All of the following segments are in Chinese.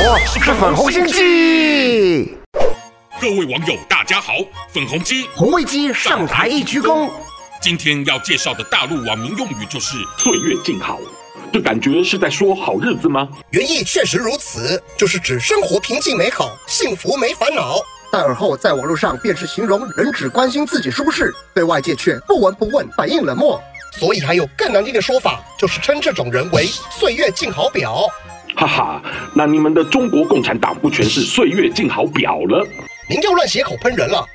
我是粉红心鸡。各位网友，大家好，粉红鸡红卫鸡上台一鞠躬。今天要介绍的大陆网民用语就是“岁月静好”，这感觉是在说好日子吗？原意确实如此，就是指生活平静美好，幸福没烦恼。但而后在网络上便是形容人只关心自己舒适，对外界却不闻不问，反应冷漠。所以还有更难听的说法，就是称这种人为“岁月静好表”。哈哈，那你们的中国共产党不全是“岁月静好表”了？您就乱血口喷人了。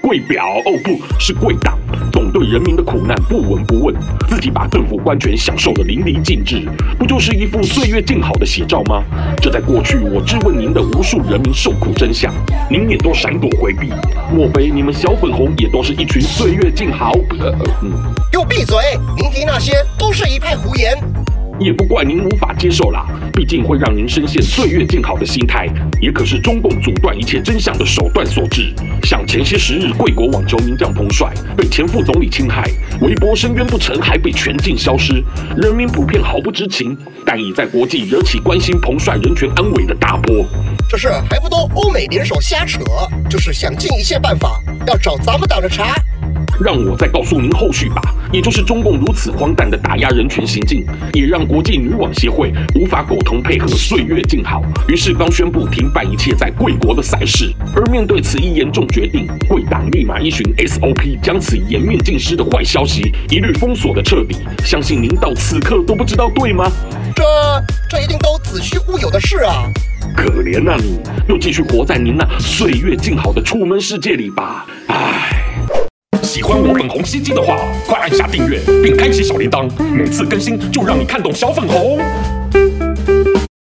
贵婊哦，不是贵党，总对人民的苦难不闻不问，自己把政府官权享受得淋漓尽致，不就是一副岁月静好的写照吗？这在过去我质问您的无数人民受苦真相，您也都闪躲回避，莫非你们小粉红也都是一群岁月静好？呃呃嗯，给我闭嘴！您提那些都是一派胡言。也不怪您无法接受啦，毕竟会让您深陷岁月静好的心态，也可是中共阻断一切真相的手段所致。像前些时日，贵国网球名将彭帅被前副总理侵害，微博申冤不成，还被全境消失，人民普遍毫不知情，但已在国际惹起关心彭帅人权安危的大波。这事还不都欧美联手瞎扯，就是想尽一切办法要找咱们党的茬。让我再告诉您后续吧，也就是中共如此荒诞的打压人权行径，也让国际女网协会无法苟同配合，岁月静好，于是刚宣布停办一切在贵国的赛事。而面对此一严重决定，贵党立马依循 SOP，将此颜面尽失的坏消息一律封锁的彻底。相信您到此刻都不知道对吗？这这一定都子虚乌有的事啊！可怜呐，你又继续活在您那岁月静好的楚门世界里吧。唉。粉红心机的话，快按下订阅并开启小铃铛，每次更新就让你看懂小粉红。